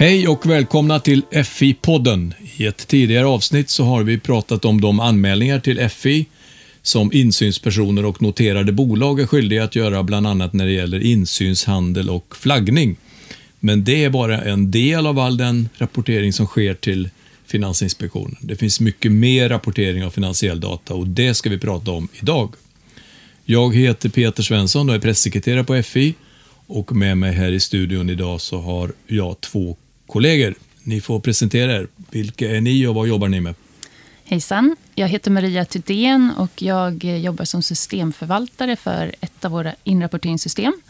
Hej och välkomna till FI-podden. I ett tidigare avsnitt så har vi pratat om de anmälningar till FI som insynspersoner och noterade bolag är skyldiga att göra bland annat när det gäller insynshandel och flaggning. Men det är bara en del av all den rapportering som sker till Finansinspektionen. Det finns mycket mer rapportering av finansiell data och det ska vi prata om idag. Jag heter Peter Svensson och är pressekreterare på FI och med mig här i studion idag så har jag två kollegor. Ni får presentera er. Vilka är ni och vad jobbar ni med? Hejsan, jag heter Maria Thydén och jag jobbar som systemförvaltare för ett av våra inrapporteringssystem.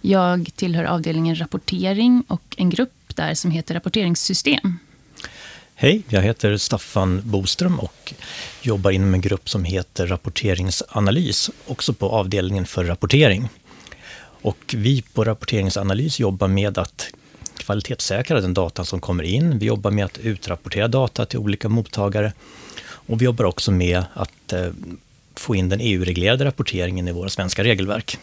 Jag tillhör avdelningen rapportering och en grupp där som heter rapporteringssystem. Hej, jag heter Staffan Boström och jobbar inom en grupp som heter rapporteringsanalys, också på avdelningen för rapportering. Och vi på rapporteringsanalys jobbar med att kvalitetssäkra den data som kommer in. Vi jobbar med att utrapportera data till olika mottagare. Och vi jobbar också med att eh, få in den EU-reglerade rapporteringen i våra svenska regelverk.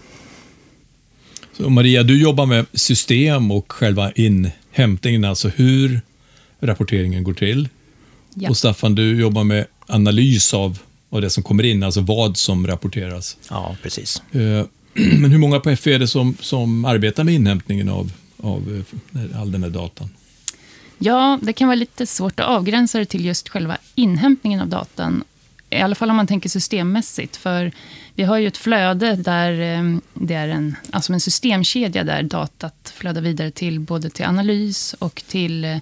Så Maria, du jobbar med system och själva inhämtningen, alltså hur rapporteringen går till. Ja. Och Staffan, du jobbar med analys av, av det som kommer in, alltså vad som rapporteras. Ja, precis. Eh, men hur många på FE är det som, som arbetar med inhämtningen av, av eh, all den här datan? Ja, det kan vara lite svårt att avgränsa det till just själva inhämtningen av datan. I alla fall om man tänker systemmässigt. För vi har ju ett flöde där eh, det är en, alltså en systemkedja där datat flödar vidare till både till analys och till eh,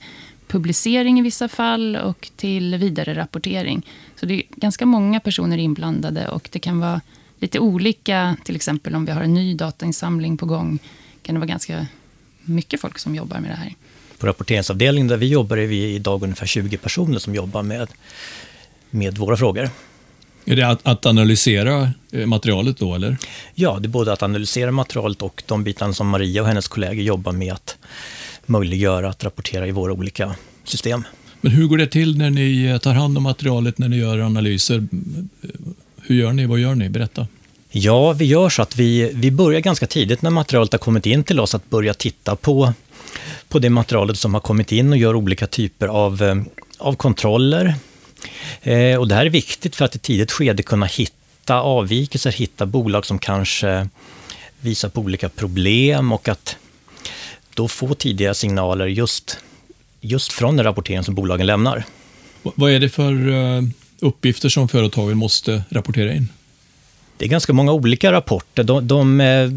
publicering i vissa fall och till vidare rapportering. Så det är ganska många personer inblandade och det kan vara lite olika. Till exempel om vi har en ny datainsamling på gång kan det vara ganska mycket folk som jobbar med det här. På rapporteringsavdelningen där vi jobbar är vi idag ungefär 20 personer som jobbar med, med våra frågor. Är det att, att, analysera eh, materialet då, eller? Ja, det är både att analysera materialet och de bitarna som Maria och hennes kollegor jobbar med att möjliggöra att rapportera i våra olika system. Men hur går det till när ni eh, tar hand om materialet, när ni gör analyser? Hur gör ni? Vad gör ni? Berätta. Ja, vi gör så att vi, vi börjar ganska tidigt när materialet har kommit in till oss att börja titta på, på det materialet som har kommit in och gör olika typer av, eh, av kontroller. Eh, och det här är viktigt för att i tidigt skede kunna hitta avvikelser, hitta bolag som kanske visar på olika problem och att då få tidiga signaler just, just från den rapportering som bolagen lämnar. Vad är det för eh, uppgifter som företagen måste rapportera in? Det är ganska många olika rapporter. De, de eh,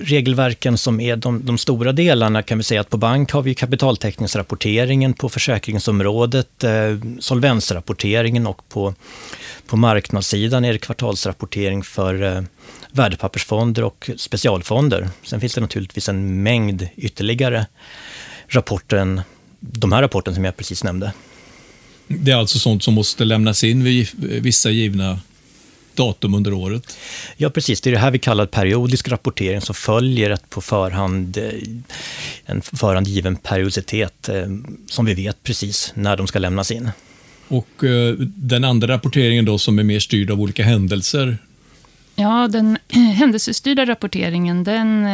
regelverken som är de, de, stora delarna kan vi säga att på bank har vi kapitaltäckningsrapporteringen, på försäkringsområdet eh, solvensrapporteringen och på, på marknadssidan är det kvartalsrapportering för eh, värdepappersfonder och specialfonder. Sen finns det naturligtvis en mängd ytterligare rapporter än de här rapporterna som jag precis nämnde. Det är alltså sånt som måste lämnas in vid vissa givna datum under året? Ja, precis. Det är det här vi kallar periodisk rapportering som följer ett på förhand, eh, en förhand given periodicitet eh, som vi vet precis när de ska lämnas in. Och eh, den andra rapporteringen då som är mer styrd av olika händelser? Ja, den händelsestyrda rapporteringen den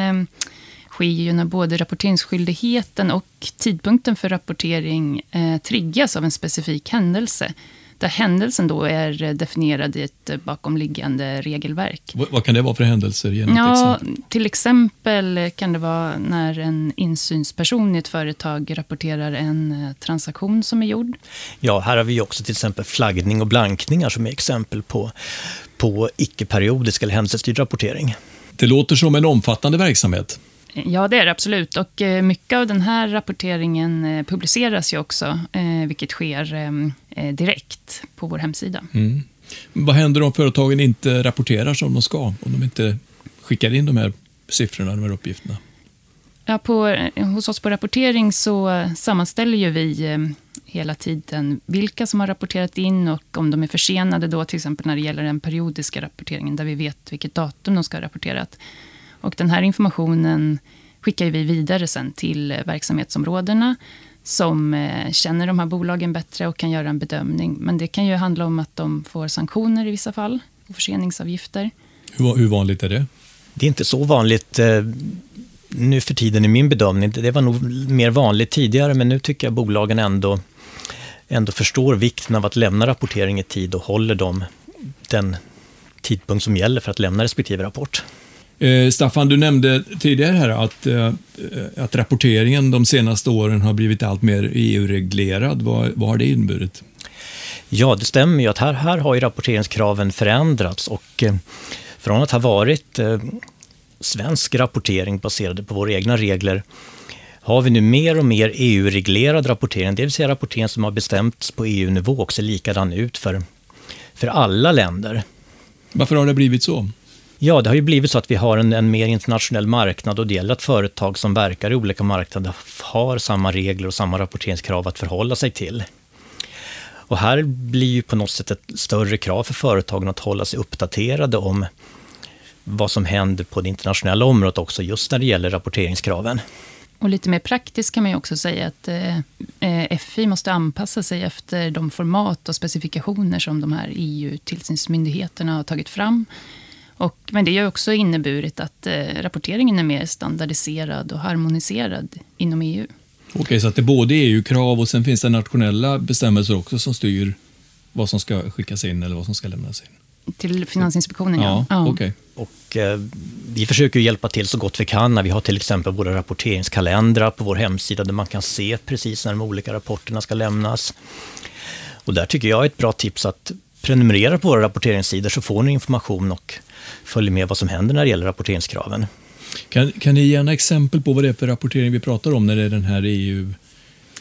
sker ju när både rapporteringsskyldigheten och tidpunkten för rapportering eh, triggas av en specifik händelse där händelsen då är definierad i ett bakomliggande regelverk. Vad, vad kan det vara för händelser? ja, till exempel kan det vara när en insynsperson i ett företag rapporterar en eh, transaktion som är gjord. Ja, här har vi också till exempel flaggning och blankningar som är exempel på, på icke-periodisk eller händelsestyrd rapportering. Det låter som en omfattande verksamhet. Ja, det är det absolut. Och eh, mycket av den här rapporteringen eh, publiceras ju också, eh, vilket sker direkt på vår hemsida. Mm. Vad händer om företagen inte rapporterar som de ska? Om de inte skickar in de här siffrorna, de här uppgifterna? Ja, på, hos oss på rapportering så sammanställer ju vi hela tiden vilka som har rapporterat in och om de är försenade då, till exempel när det gäller den periodiska rapporteringen, där vi vet vilket datum de ska ha rapporterat. Och den här informationen skickar vi vidare sen till verksamhetsområdena som eh, känner de här bolagen bättre och kan göra en bedömning. Men det kan ju handla om att de får sanktioner i vissa fall och förseningsavgifter. Hur, hur vanligt är det? Det är inte så vanligt. Eh, nu för tiden i min bedömning. Det var nog mer vanligt tidigare, men nu tycker jag bolagen ändå, ändå förstår vikten av att lämna rapportering i tid och håller dem den tidpunkt som gäller för att lämna respektive rapport. Eh, Staffan, du nämnde tidigare här att, eh, att rapporteringen de senaste åren har blivit allt mer EU-reglerad. Vad, vad har det inneburit? Ja, det stämmer ju att här, här har ju rapporteringskraven förändrats och eh, från att ha varit eh, svensk rapportering baserade på våra egna regler har vi nu mer och mer EU-reglerad rapportering, det vill säga rapportering som har bestämts på EU-nivå och ser likadan ut för, för alla länder. Varför har det blivit så? Ja, det har ju blivit så att vi har en, en mer internationell marknad och det gäller att företag som verkar i olika marknader har samma regler och samma rapporteringskrav att förhålla sig till. Och här blir ju på något sätt ett större krav för företagen att hålla sig uppdaterade om vad som händer på det internationella området också, just när det gäller rapporteringskraven. Och lite mer praktiskt kan man ju också säga att eh, FI måste anpassa sig efter de format och specifikationer som de här EU-tillsynsmyndigheterna har tagit fram. Och, men det har också inneburit att eh, rapporteringen är mer standardiserad och harmoniserad inom EU. Okej, så att det är både EU-krav och sen finns det nationella bestämmelser också som styr vad som ska skickas in eller vad som ska lämnas in? Till Finansinspektionen, ja. ja. Okay. Och, eh, vi försöker hjälpa till så gott vi kan. När vi har till exempel våra rapporteringskalendrar på vår hemsida där man kan se precis när de olika rapporterna ska lämnas. Och där tycker jag är ett bra tips att prenumerera på våra rapporteringssidor så får ni information och följer med vad som händer när det gäller rapporteringskraven. Kan, kan ni ge en exempel på vad det är för rapportering vi pratar om när det är den här EU,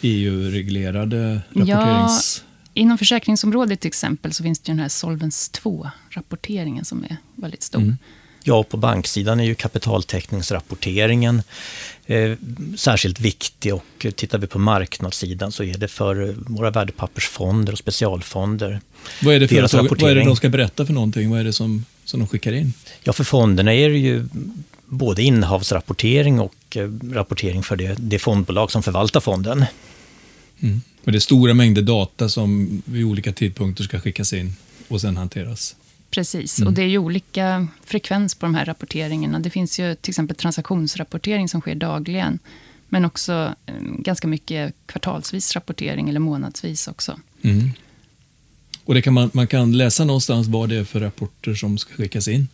EU-reglerade rapporterings... Ja, inom försäkringsområdet till exempel så finns det den här Solvens 2-rapporteringen som är väldigt stor. Mm. Ja, på banksidan är ju kapitaltäckningsrapporteringen eh, särskilt viktig och tittar vi på marknadssidan så är det för våra värdepappersfonder och specialfonder. Vad är det, företag, vad är det de ska berätta för någonting? Vad är det som, som de skickar in? Ja, för fonderna är det ju både innehavsrapportering och eh, rapportering för det, det fondbolag som förvaltar fonden. Mm. Och det är stora mängder data som vid olika tidpunkter ska skickas in och sen hanteras. Precis, mm. och det är ju olika frekvens på de här rapporteringarna. Det finns ju till exempel transaktionsrapportering som sker dagligen. Men också eh, ganska mycket kvartalsvis rapportering eller månadsvis också. Mm. Och det kan man, man kan läsa någonstans vad det är för rapporter som ska skickas in?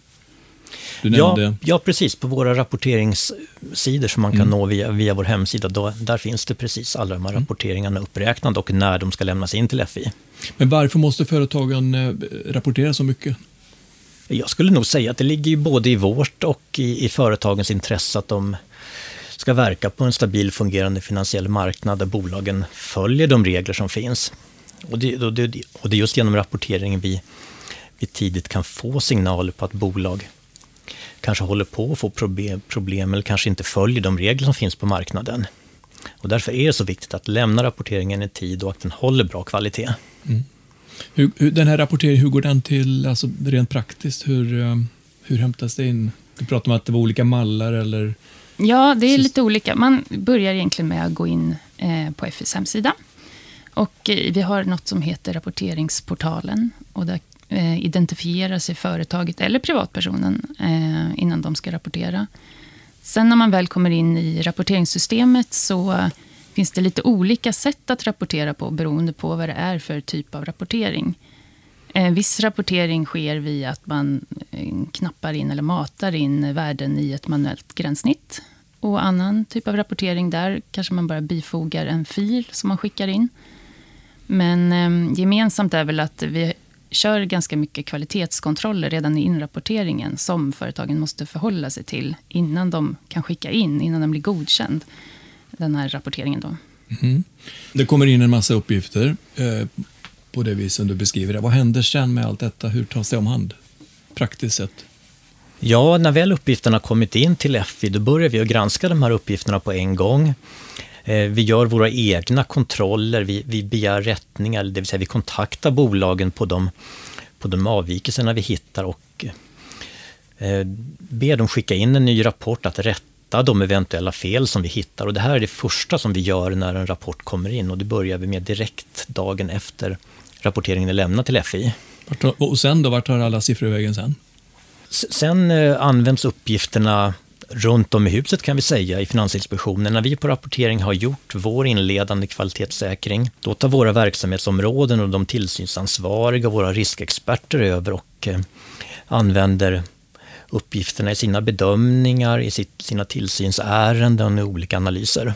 Ja, ja, precis. På våra rapporteringssidor som man kan mm. nå via, via vår hemsida, då, där finns det precis alla de här mm. rapporteringarna uppräknade och när de ska lämnas in till FI. Men varför måste företagen eh, rapportera så mycket? Jag skulle nog säga att det ligger ju både i vårt och i, i företagens intresse att de ska verka på en stabil fungerande finansiell marknad där bolagen följer de regler som finns. Och det, och det, och det är just genom rapporteringen vi, vi tidigt kan få signaler på att bolag kanske håller på att få problem, problem eller kanske inte följer de regler som finns på marknaden. Och därför är det så viktigt att lämna rapporteringen i tid och att den håller bra kvalitet. Mm. Hur, hur, den här rapporteringen, hur går den till alltså rent praktiskt? Hur, eh, hur hämtas det in? Du pratade om att det var olika mallar eller? Ja, det är lite olika. Man börjar egentligen med att gå in eh, på FIs hemsida. Och eh, vi har något som heter rapporteringsportalen. Och där eh, identifierar sig företaget eller privatpersonen eh, innan de ska rapportera. Sen när man väl kommer in i rapporteringssystemet så finns det lite olika sätt att rapportera på beroende på vad det är för typ av rapportering. Eh, viss rapportering sker via att man knappar in eller matar in värden i ett manuellt gränssnitt. Och annan typ av rapportering, där kanske man bara bifogar en fil som man skickar in. Men eh, gemensamt är väl att vi kör ganska mycket kvalitetskontroller redan i inrapporteringen som företagen måste förhålla sig till innan de kan skicka in, innan den blir godkänd den här rapporteringen. Då. Mm. Det kommer in en massa uppgifter eh, på det viset du beskriver det. Vad händer sen med allt detta? Hur tas det om hand? Praktiskt sett. Ja, när väl uppgifterna kommit in till FI, då börjar vi att granska de här uppgifterna på en gång. Eh, vi gör våra egna kontroller, vi, vi begär rättningar, det vill säga vi kontaktar bolagen på de, på de avvikelserna vi hittar och eh, ber dem skicka in en ny rapport att rätta de eventuella fel som vi hittar. Och det här är det första som vi gör när en rapport kommer in och det börjar vi med direkt dagen efter rapporteringen är lämnad till FI. Och sen då, vart tar alla siffror vägen sen? Sen eh, används uppgifterna runt om i huset kan vi säga i Finansinspektionen. När vi på rapportering har gjort vår inledande kvalitetssäkring, då tar våra verksamhetsområden och de tillsynsansvariga, och våra riskexperter över och eh, använder uppgifterna i sina bedömningar, i sina tillsynsärenden och olika analyser.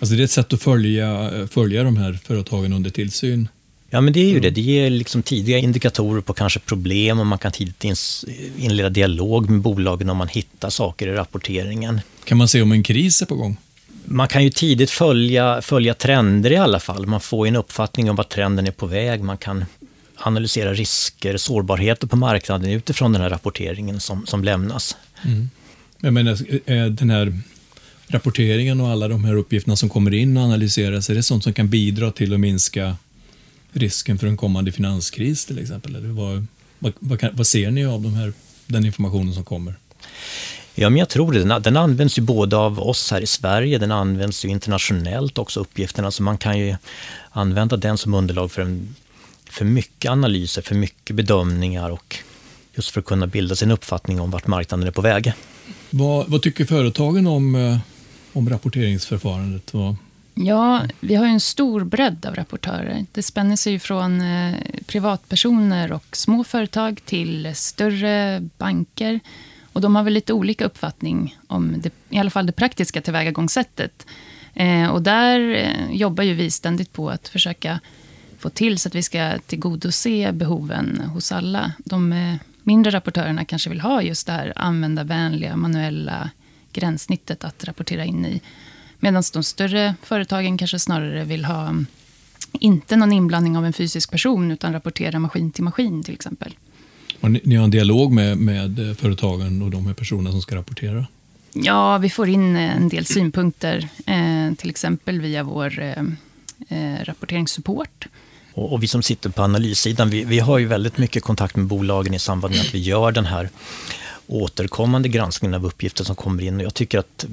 Alltså det är ett sätt att följa, följa de här företagen under tillsyn? Ja, men det är ju det. Det ger liksom tidiga indikatorer på kanske problem och man kan tidigt inleda dialog med bolagen om man hittar saker i rapporteringen. Kan man se om en kris är på gång? Man kan ju tidigt följa, följa trender i alla fall. Man får en uppfattning om vart trenden är på väg. Man kan analysera risker, sårbarheter på marknaden utifrån den här rapporteringen som, som lämnas. Mm. Jag menar, den här rapporteringen och alla de här uppgifterna som kommer in och analyseras, är det sånt som kan bidra till att minska risken för en kommande finanskris till exempel? Eller vad, vad, vad, vad ser ni av de här, den informationen som kommer? Ja, men jag tror det. Den, den används ju både av oss här i Sverige, den används ju internationellt också, uppgifterna. Så man kan ju använda den som underlag för, en, för mycket analyser, för mycket bedömningar och just för att kunna bilda sin uppfattning om vart marknaden är på väg. Vad, vad tycker företagen om, eh, om rapporteringsförfarandet? Vad, Ja, vi har ju en stor bredd av rapportörer. Det spänner sig från eh, privatpersoner och små företag till större banker. Och de har väl lite olika uppfattning om det, i alla fall det praktiska tillvägagångssättet. Eh, och där eh, jobbar ju vi ständigt på att försöka få till så att vi ska tillgodose behoven hos alla. De mindre rapportörerna kanske vill ha just det här användarvänliga, manuella gränssnittet att rapportera in i. Medan de större företagen kanske snarare vill ha mm, inte någon inblandning av en fysisk person, utan rapportera maskin till maskin till exempel. Och ni, ni har en dialog med, med företagen och de här personerna som ska rapportera? Ja, vi får in eh, en del synpunkter, eh, till exempel via vår eh, eh, rapporteringssupport. Och, och, vi som sitter på analyssidan, vi, vi har ju väldigt mycket kontakt med bolagen i samband med att vi gör den här återkommande granskningen av uppgifter som kommer in. Och jag tycker att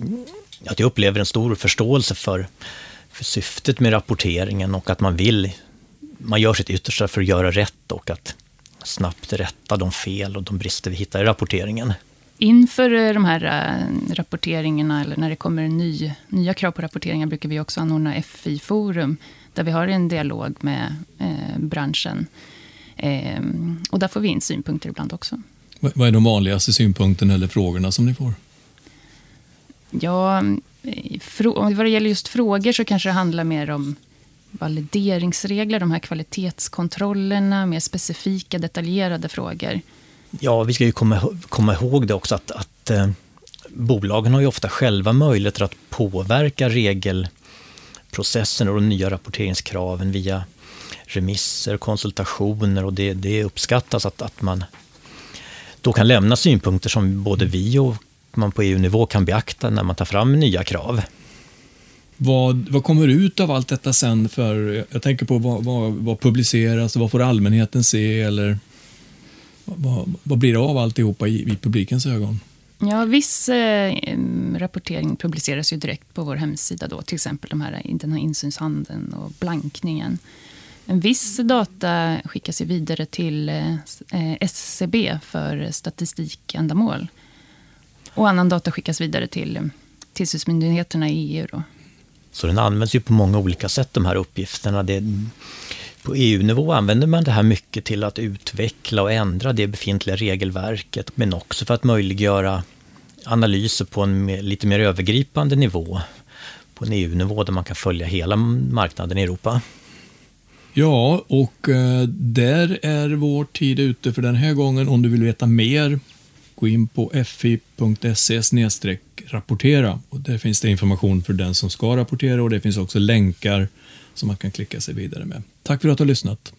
att jag upplever en stor förståelse för, för syftet med rapporteringen och att man vill, man gör sitt yttersta för att göra rätt och att snabbt rätta de fel och de brister vi hittar i rapporteringen. Inför eh, de här äh, rapporteringarna, eller när det kommer ny, nya krav på rapporteringar, brukar vi också anordna FI-forum, där vi har en dialog med eh, branschen. Eh, och där får vi in synpunkter ibland också. Vad är de vanligaste synpunkterna eller frågorna som ni får? Ja, vad det gäller just frågor så kanske det handlar mer om valideringsregler, de här kvalitetskontrollerna, mer specifika, detaljerade frågor. Ja, vi ska ju komma, komma ihåg det också att, att eh, bolagen har ju ofta själva möjligheter att påverka regelprocessen och de nya rapporteringskraven via remisser, konsultationer och det, det uppskattas att, att man då kan lämna synpunkter som både vi och man på EU-nivå kan beakta när man tar fram nya krav. Vad, vad kommer ut av allt detta sen? för Jag tänker på vad, vad, vad publiceras och vad får allmänheten se? Eller vad, vad blir det av alltihopa i, i publikens ögon? Ja, viss eh, rapportering publiceras ju direkt på vår hemsida. Då, till exempel de här, den här insynshandeln och blankningen. En viss data skickas ju vidare till eh, SCB för statistikändamål. Och annan data skickas vidare till tillsynsmyndigheterna i EU. Då. Så den används ju på många olika sätt, de här uppgifterna. Det, på EU-nivå använder man det här mycket till att utveckla och ändra det befintliga regelverket, men också för att möjliggöra analyser på en mer, lite mer övergripande nivå, på en EU-nivå där man kan följa hela marknaden i Europa. Ja, och eh, där är vår tid ute för den här gången. Om du vill veta mer gå in på fi.se rapportera. Och där finns det information för den som ska rapportera och det finns också länkar som man kan klicka sig vidare med. Tack för att du har lyssnat.